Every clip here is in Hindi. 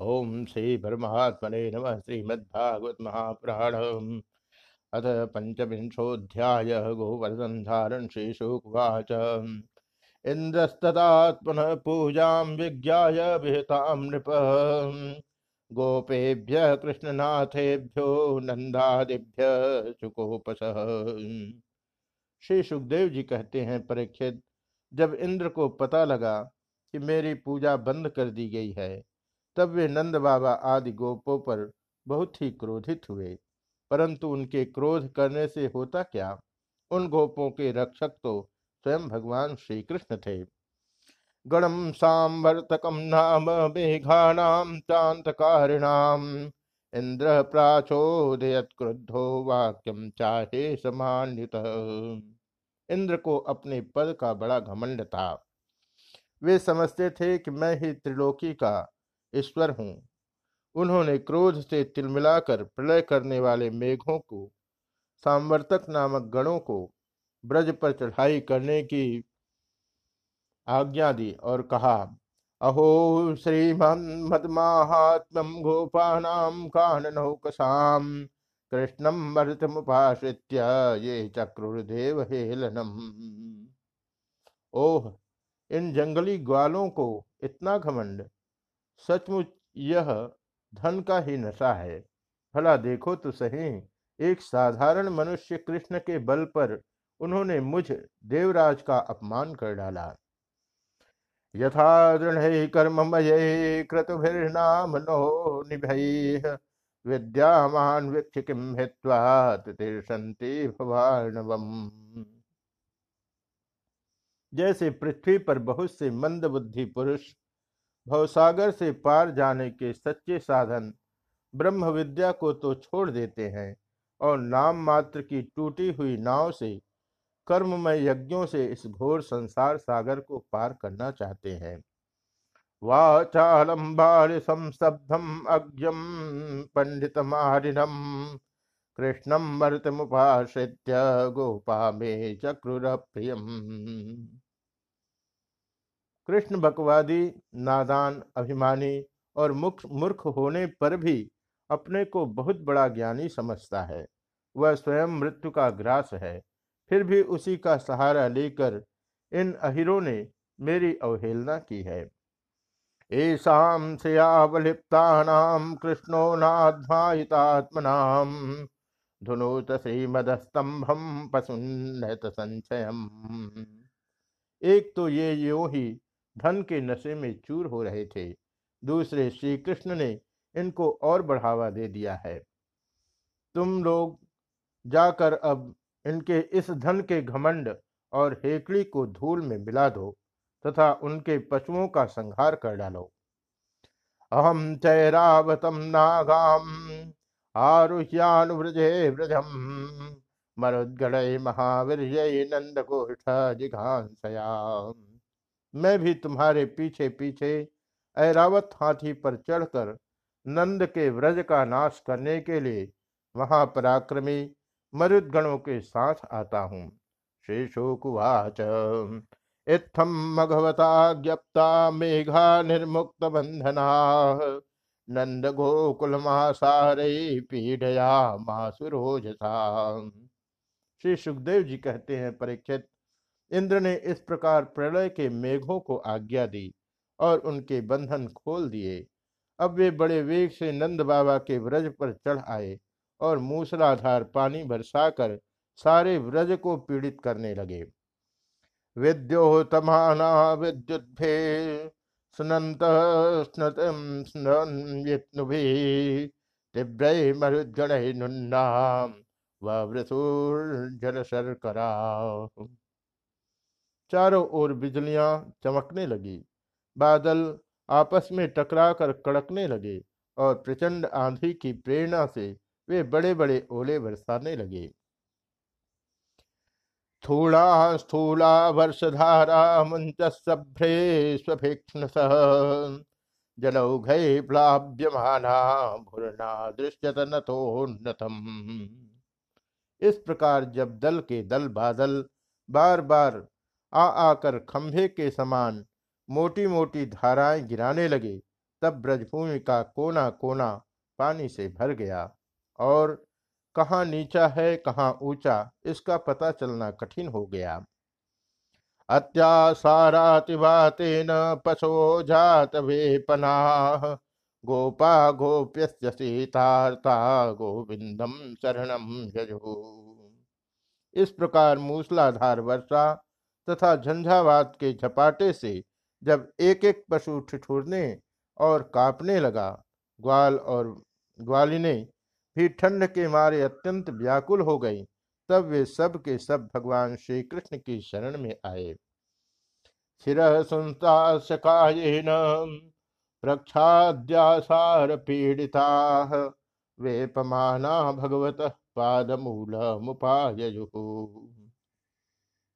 ओम श्री परमात्मने नम श्रीमद्भागवत महापुराण अथ पंचविंशोऽध्याय गोवर्धन धारण श्रीशुकुवाच। इन्द्रस्तदात्मनः पूजां विज्ञाय विहितां नृप। गोपेभ्य कृष्णनाथेभ्यो नंदादिभ्य चुकोपसः श्री सुखदेव जी कहते हैं, परीक्षित, जब इंद्र को पता लगा कि मेरी पूजा बंद कर दी गई है तब वे नंद बाबा आदि गोपों पर बहुत ही क्रोधित हुए। परंतु उनके क्रोध करने से होता क्या? उन गोपों के रक्षक तो स्वयं भगवान श्री कृष्ण थे। गणम सांवर्तकम नाम मेघानाम चांतकारिणाम इंद्र प्राचोदयत क्रुद्धो वाक्यम चाहे समान्युत। इंद्र को अपने पद का बड़ा घमंड था। वे समझते थे कि मैं ही त्रिलोकी का ईश्वर हूँ। उन्होंने क्रोध से तिलमिलाकर प्रलय करने वाले मेघों को सांवर्तक नामक गणों को ब्रज पर चढ़ाई करने की आज्ञा दी और कहा, अहो श्रीमन्मदमाहात्म्यम गोपानाम काननौकसाम कृष्णम मृतमुपाश्रित्य ये चक्रुर्देव हेलनम ओह, इन जंगली ग्वालों को इतना घमंड सचमुच यह धन का ही नशा है। भला देखो तो सही, एक साधारण मनुष्य कृष्ण के बल पर उन्होंने मुझ देवराज का अपमान कर डाला। यथा दृढ़ कर्ममय क्रतुभिर्नाम नो विद्यामान वीक्ष किम भवानवम जैसे पृथ्वी पर बहुत से मंद बुद्धि पुरुष भवसागर से पार जाने के सच्चे साधन ब्रह्म विद्या को तो छोड़ देते हैं और नाम मात्र की टूटी हुई नाव से कर्ममय यज्ञों से इस घोर संसार सागर को पार करना चाहते हैं। वाचालम संस्तब्धम अज्ञम पंडित मारिणम कृष्णम मृतमुपाश्रित्य गोपा में चक्रुर प्रियम कृष्ण बकवादी, नादान, अभिमानी और मुख, मूर्ख होने पर भी अपने को बहुत बड़ा ज्ञानी समझता है। वह स्वयं मृत्यु का ग्रास है। फिर भी उसी का सहारा लेकर इन अहिरों ने मेरी अवहेलना की है। ऐसाम श्रियावलिप्तानाम कृष्णो नाध्मायितात्मनाम धुनोत श्रीमदस्तंभम पशुन्नत संचयम एक तो ये यो ही धन के नशे में चूर हो रहे थे। दूसरे श्री कृष्ण ने इनको और बढ़ावा दे दिया है। तुम लोग जाकर अब इनके इस धन के घमंड और हेकड़ी को धूल में मिला दो तथा उनके पशुओं का संहार कर डालो। अहम चैरावतम नागाम आरुह्यानुव्रजे व्रजम, मरुद्गण महावीर नंद गोष्ठ जिघांसयाम। मैं भी तुम्हारे पीछे पीछे ऐरावत हाथी पर चढ़कर नंद के व्रज का नाश करने के लिए वहाँ पराक्रमी मरुदगणों के साथ आता हूँ। श्री शोकुवाच। इत्थम मघवता ज्ञप्ता मेघा निर्मुक्त बंधना। नंद गोकुल मासारे पीढ़या मासुरोजता श्री सुखदेव जी कहते हैं, परीक्षित इंद्र ने इस प्रकार प्रलय के मेघों को आज्ञा दी और उनके बंधन खोल दिए। अब वे बड़े वेग से नंद बाबा के व्रज पर चढ़ आए और मूसलाधार पानी बरसाकर सारे व्रज को पीड़ित करने लगे। विद्योतमाना विद्युद्भे सुनंत तीव्र मरुद्गण नुन्ना वृसुर्जल शर्करा चारों ओर बिजलियाँ चमकने लगी। बादल आपस में टकराकर कड़कने लगे और प्रचंड आंधी की प्रेरणा से वे बड़े बड़े ओले बरसाने लगे। स्थूला स्थूला वर्षधारा मुंच सभ्रे स्वभिक्षण सह जलौघय प्लाव्यमाना भुरना दृश्यत नथोन्नतम इस प्रकार जब दल के दल बादल बार बार आ आकर खंभे के समान मोटी मोटी धाराएँ गिराने लगे। तब ब्रजभूमि का कोना कोना पानी से भर गया और कहाँ नीचा है, कहाँ ऊँचा, इसका पता चलना कठिन हो गया। अत्यासारातिवातेन पशो जात वेपना गोपा गोप्य गोविंदम शरणम यजो। इस प्रकार मूसलाधार वर्षा तथा झंझावात के झपाटे से जब एक एक पशु ठिठुरने और कांपने लगा, ग्वाल और ग्वालिने भी ठंड के मारे अत्यंत व्याकुल हो गई, तब वे सब के सब भगवान श्री कृष्ण की शरण में आए। शिर सुनताशकायेन प्रक्षाद्यासार पीड़िता वेपमाना भगवत पादमूल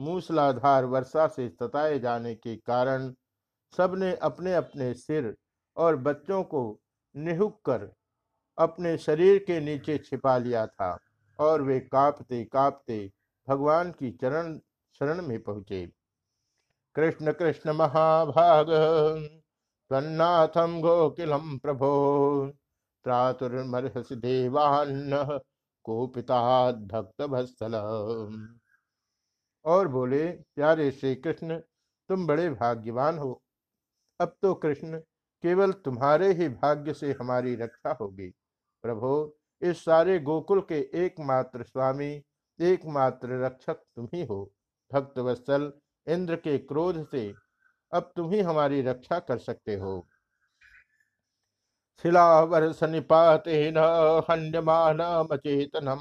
मूसलाधार वर्षा से सताए जाने के कारण सबने अपने अपने सिर और बच्चों को निहुक कर अपने शरीर के नीचे छिपा लिया था और वे कांपते कांपते भगवान की चरण, शरण में पहुँचे। कृष्ण कृष्ण महाभाग तन्नाथम गोकिलम प्रभो, त्रातुर्मर्हसि देवान्न कोपिता भक्त भस्तल और बोले, प्यारे श्री कृष्ण तुम बड़े भाग्यवान हो। अब तो कृष्ण, केवल तुम्हारे ही भाग्य से हमारी रक्षा होगी। प्रभो, इस सारे गोकुल के एकमात्र स्वामी, एकमात्र रक्षक तुम ही हो। भक्त वत्सल इंद्र के क्रोध से अब तुम ही हमारी रक्षा कर सकते हो। शिलावर्ष निपातेन हन्यमानमचेतनम।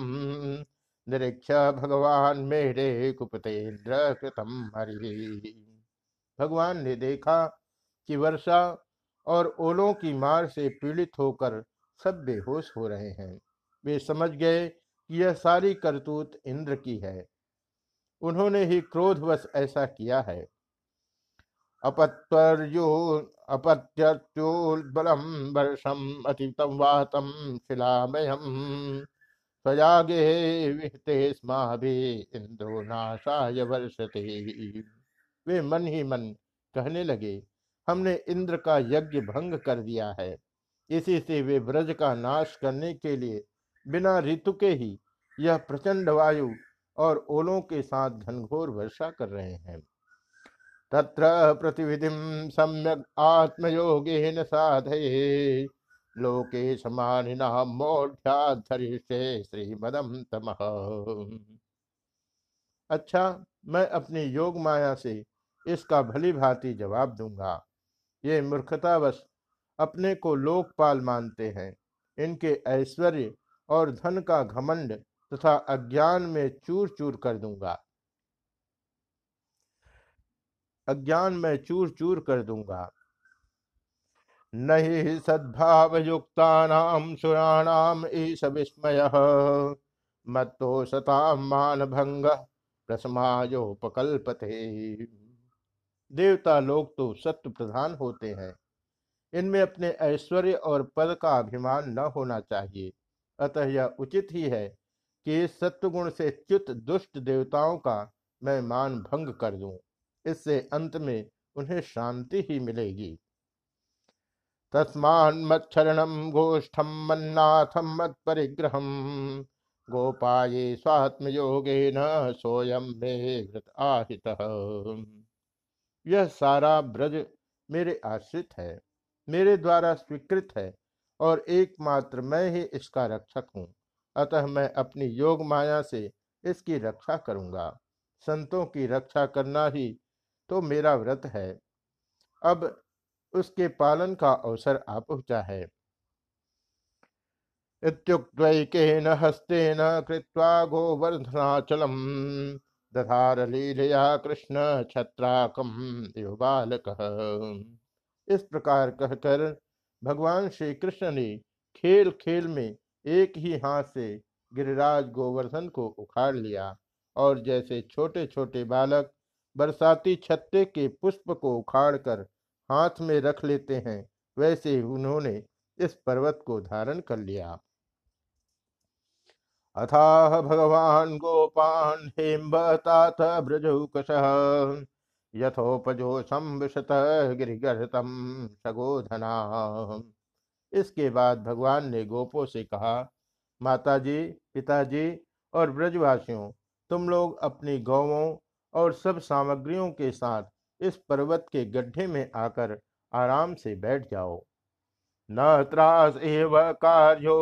निरीक्ष भगवान मेरे कुपतेन्द्र कृतम हरि। भगवान ने देखा कि वर्षा और ओलों की मार से पीड़ित होकर सब बेहोश हो रहे हैं। वे समझ गए कि यह सारी करतूत इंद्र की है। उन्होंने ही क्रोधवश ऐसा किया है। अपत्वर्यो अपत्यत्योल्बलम वर्षम अतितम वातम शिलामयम। स्वयागे विहते स्माभि इंद्रो नाशाय वर्षते। वे मन ही मन कहने लगे, हमने इंद्र का यज्ञ भंग कर दिया है। इसी से वे ब्रज का नाश करने के लिए बिना ऋतु के ही यह प्रचंड वायु और ओलों के साथ घनघोर वर्षा कर रहे हैं। तत्र प्रतिविधि सम्यक आत्मयोगेन साधये। लोके समानिना मोढ़्याधरिष्ये श्रीमदम तम अच्छा मैं अपनी योग माया से इसका भली भांति जवाब दूँगा। ये मूर्खतावश अपने को लोकपाल मानते हैं। इनके ऐश्वर्य और धन का घमंड तथा अज्ञान में चूर चूर कर दूँगा। अज्ञान में चूर चूर कर दूँगा। नहीं सद्भाव युक्ता सुराणाम ईश विस्मय। मत्तो सताम मान भंग प्रसमायोपकल्पते। देवता लोग तो सत्य प्रधान होते हैं। इनमें अपने ऐश्वर्य और पद का अभिमान न होना चाहिए। अतः यह उचित ही है कि इस सत्वगुण से च्युत दुष्ट देवताओं का मैं मान भंग कर दूँ। इससे अंत में उन्हें शांति ही मिलेगी। तस्मान मच्छरणम गोष्ठम मन्नाथम मत परिग्रह गोपाये स्वात्म योगे न सोयम में आहित। यह सारा ब्रज मेरे आश्रित है, मेरे द्वारा स्वीकृत है, और एकमात्र मैं ही इसका रक्षक हूँ। अतः मैं अपनी योग माया से इसकी रक्षा करूँगा। संतों की रक्षा करना ही तो मेरा व्रत है। अब उसके पालन का अवसर आ पहुँचा है। हस्तेन कृत्वा गोवर्धनाचलम, दधार लीलया कृष्ण छत्राकम बालक। इस प्रकार कहकर भगवान श्री कृष्ण ने खेल खेल में एक ही हाथ से गिरिराज गोवर्धन को उखाड़ लिया और जैसे छोटे छोटे बालक बरसाती छत्ते के पुष्प को उखाड़कर हाथ में रख लेते हैं। वैसे उन्होंने इस पर्वत को धारण कर लिया। अथाह भगवान गोपान हेम्बतात ब्रजौकश यथोपजोषम विशत गिरिगर्तम सगोधना। इसके बाद भगवान ने गोपों से कहा, माताजी, पिताजी और ब्रजवासियों, तुम लोग अपनी गौवों और सब सामग्रियों के साथ इस पर्वत के गड्ढे में आकर आराम से बैठ जाओ। न त्रास एव कार्यो।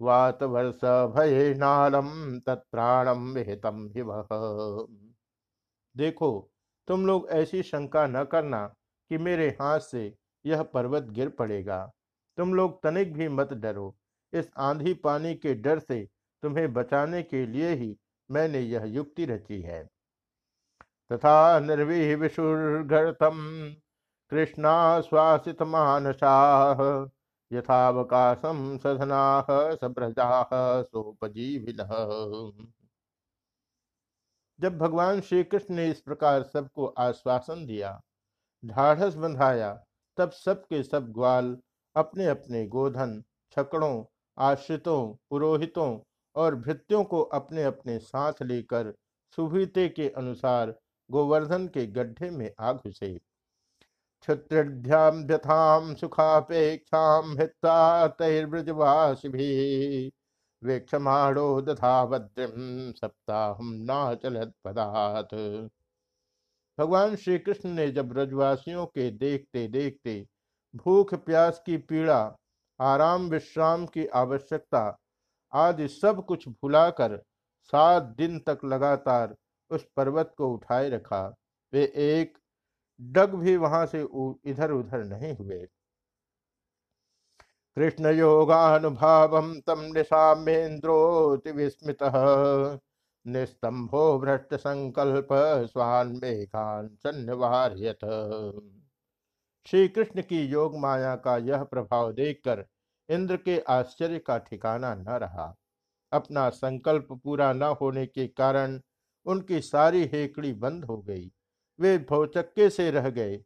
वात वर्ष भय नालम तत्प्राणम विहितम देखो, तुम लोग ऐसी शंका न करना कि मेरे हाथ से यह पर्वत गिर पड़ेगा। तुम लोग तनिक भी मत डरो। इस आंधी पानी के डर से तुम्हें बचाने के लिए ही मैंने यह युक्ति रची है। तथा निर्वी विशुर्घतम कृष्णाश्वासित मानसाह यथावकाशम सधना सब्रजा सोपजीविन। जब भगवान श्री कृष्ण ने इस प्रकार सबको आश्वासन दिया, ढाढ़स बंधाया, तब सबके सब ग्वाल अपने अपने गोधन, छकड़ों, आश्रितों, पुरोहितों और भृत्यों को अपने अपने साथ लेकर सुभीते के अनुसार गोवर्धन के गड्ढे में आ घुसे। क्षत्रिभ्याम व्यथाम सुखापेक्षाम हिता तैर्ब्रजवासी वेक्षमाणो दधा भद्रिम सप्ताह नाचलत पदात भगवान श्री कृष्ण ने जब ब्रजवासियों के देखते देखते भूख प्यास की पीड़ा आराम विश्राम की आवश्यकता आदि सब कुछ भुलाकर सात दिन तक लगातार उस पर्वत को उठाए रखा। वे एक डग भी वहाँ से इधर उधर नहीं हुए। कृष्ण योगानुभाव तम निशामेन्द्रोति विस्मित निस्तंभो भ्रष्ट संकल्प स्वान मेघान सन्निवार्यत श्री कृष्ण की योग माया का यह प्रभाव देखकर इंद्र के आश्चर्य का ठिकाना न रहा। अपना संकल्प पूरा न होने के कारण उनकी सारी हेकड़ी बंद हो गई। वे भौचक्के से रह गए।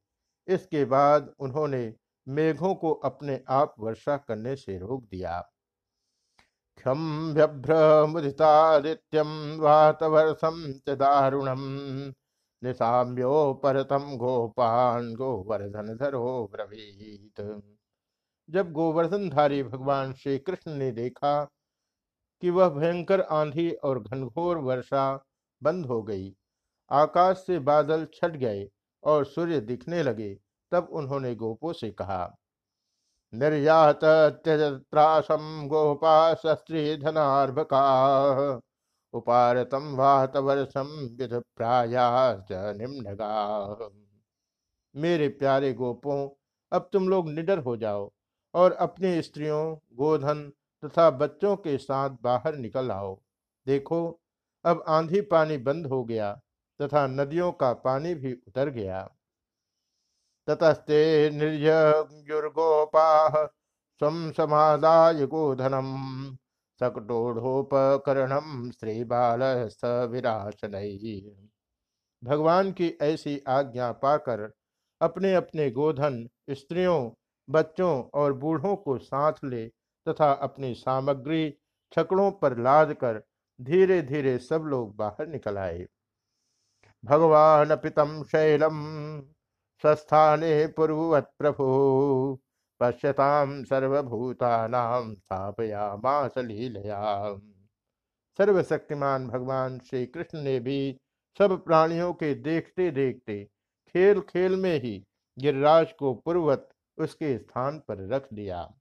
इसके बाद उन्होंने मेघों को अपने आप वर्षा करने से रोक दिया। क्षम व्यभ्रमुदितादित्यम वातवर्षम च दारुणम निशाम्यो परतम गोपान गोवर्धन धरो ब्रवीत। जब गोवर्धनधारी भगवान श्री कृष्ण ने देखा कि वह भयंकर आंधी और घनघोर वर्षा बंद हो गई, आकाश से बादल छट गए और सूर्य दिखने लगे, तब उन्होंने गोपो से कहा, निर्यात त्यजत्रासम गोपा शस्त्री धनार्भका उपारतम वाहत वर्षम विध प्राया मेरे प्यारे गोपों, अब तुम लोग निडर हो जाओ। और अपनी स्त्रियों, गोधन तथा बच्चों के साथ बाहर निकल आओ। देखो, अब आंधी पानी बंद हो गया तथा नदियों का पानी भी उतर गया। ततस्ते समादाय गोधनम, सकटोढ़ोपकरणम स्त्री बाल भगवान की ऐसी आज्ञा पाकर अपने अपने गोधन, स्त्रियों बच्चों और बूढ़ों को साथ ले तथा अपनी सामग्री छकड़ों पर लाद कर धीरे धीरे सब लोग बाहर निकल आए। भगवान पितम शैलम, स्वस्थाने पूर्ववत् प्रभु पश्यताम सर्वभूतानाम स्थापयामास लीलया सर्वशक्तिमान भगवान श्री कृष्ण ने भी सब प्राणियों के देखते देखते खेल खेल में ही गिरिराज को पूर्वत उसके स्थान पर रख दिया।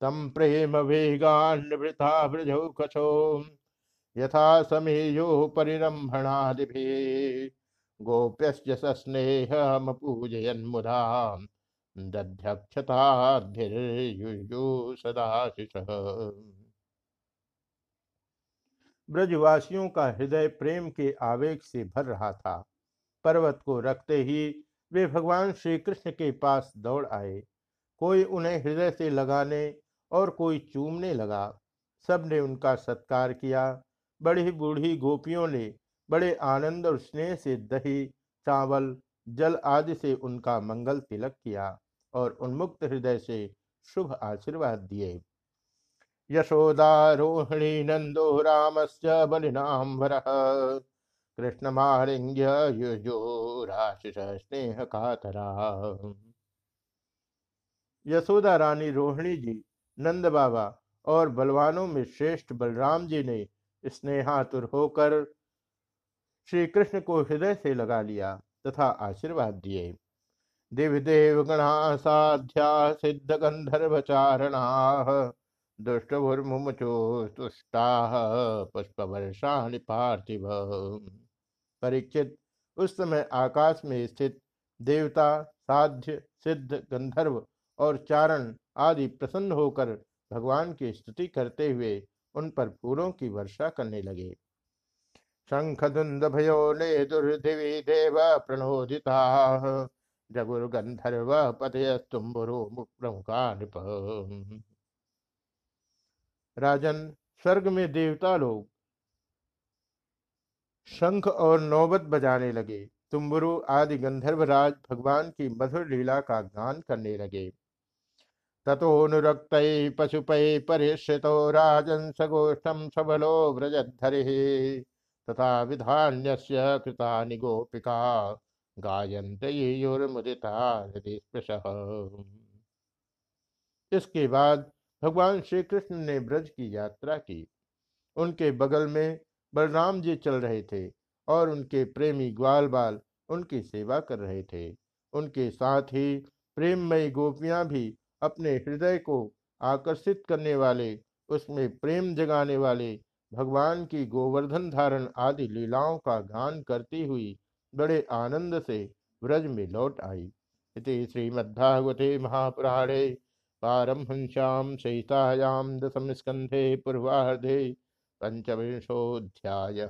तम प्रेम वेगान्वृथा ब्रजो कछो। यथा समेयो परिरंभणादि स्नेहमपूजयन मुदा। ब्रजवासियों का हृदय प्रेम के आवेग से भर रहा था। पर्वत को रखते ही वे भगवान श्री कृष्ण के पास दौड़ आए। कोई उन्हें हृदय से लगाने और कोई चूमने लगा। सबने उनका सत्कार किया। बड़ी बूढ़ी गोपियों ने बड़े आनंद और स्नेह से दही, चावल, जल आदि से उनका मंगल तिलक किया और उन्मुक्त हृदय से शुभ आशीर्वाद दिए। यशोदारोहिणी नंदो रामस्य बलिनाम्बर कृष्णमालिंग्य युजो राशिष स्नेह कातरा यशोदा रानी रोहिणी जी, नंद बाबा और बलवानों में श्रेष्ठ बलराम जी ने स्नेहातुर होकर श्री कृष्ण को हृदय से लगा लिया तथा आशीर्वाद दिए। दिवदेव गणा साध्या सिद्ध गंधर्व चारणा दुष्टभुर्मुचो तुष्टा पुष्प वर्षाणि पार्थिव परीक्षित उस समय आकाश में स्थित देवता, साध्य, सिद्ध, गंधर्व और चारण आदि प्रसन्न होकर भगवान की स्तुति करते हुए उन पर फूलों की वर्षा करने लगे। शंख धुंद भयो ने दुर्दिवी देव प्रणोदिता। जगुर्गंधर्व पतयस्तुम्बुरु प्रमुखा नृप राजन, स्वर्ग में देवता लोग शंख और नौबत बजाने लगे। तुम्बुरु आदि गंधर्वराज भगवान की मधुर लीला का गान करने लगे। तथोनुरक्त पशुपै परिश्रितो राजन सगोष्ठम सबलो व्रजधरि तथा विधान्यस्य कृतानि गोपिका गायंत युर्मुदिता इसके बाद भगवान श्री कृष्ण ने ब्रज की यात्रा की। उनके बगल में बलराम जी चल रहे थे और उनके प्रेमी ग्वाल बाल उनकी सेवा कर रहे थे। उनके साथ ही प्रेममयी गोपियाँ भी अपने हृदय को आकर्षित करने वाले, उसमें प्रेम जगाने वाले, भगवान की गोवर्धन धारण आदि लीलाओं का गान करती हुई बड़े आनंद से व्रज में लौट आई। इति श्रीमद्भागवते महापुराणे पारमहंस्याम सहितायाम दशम स्कंधे पूर्वाधे पंचविंशोध्याय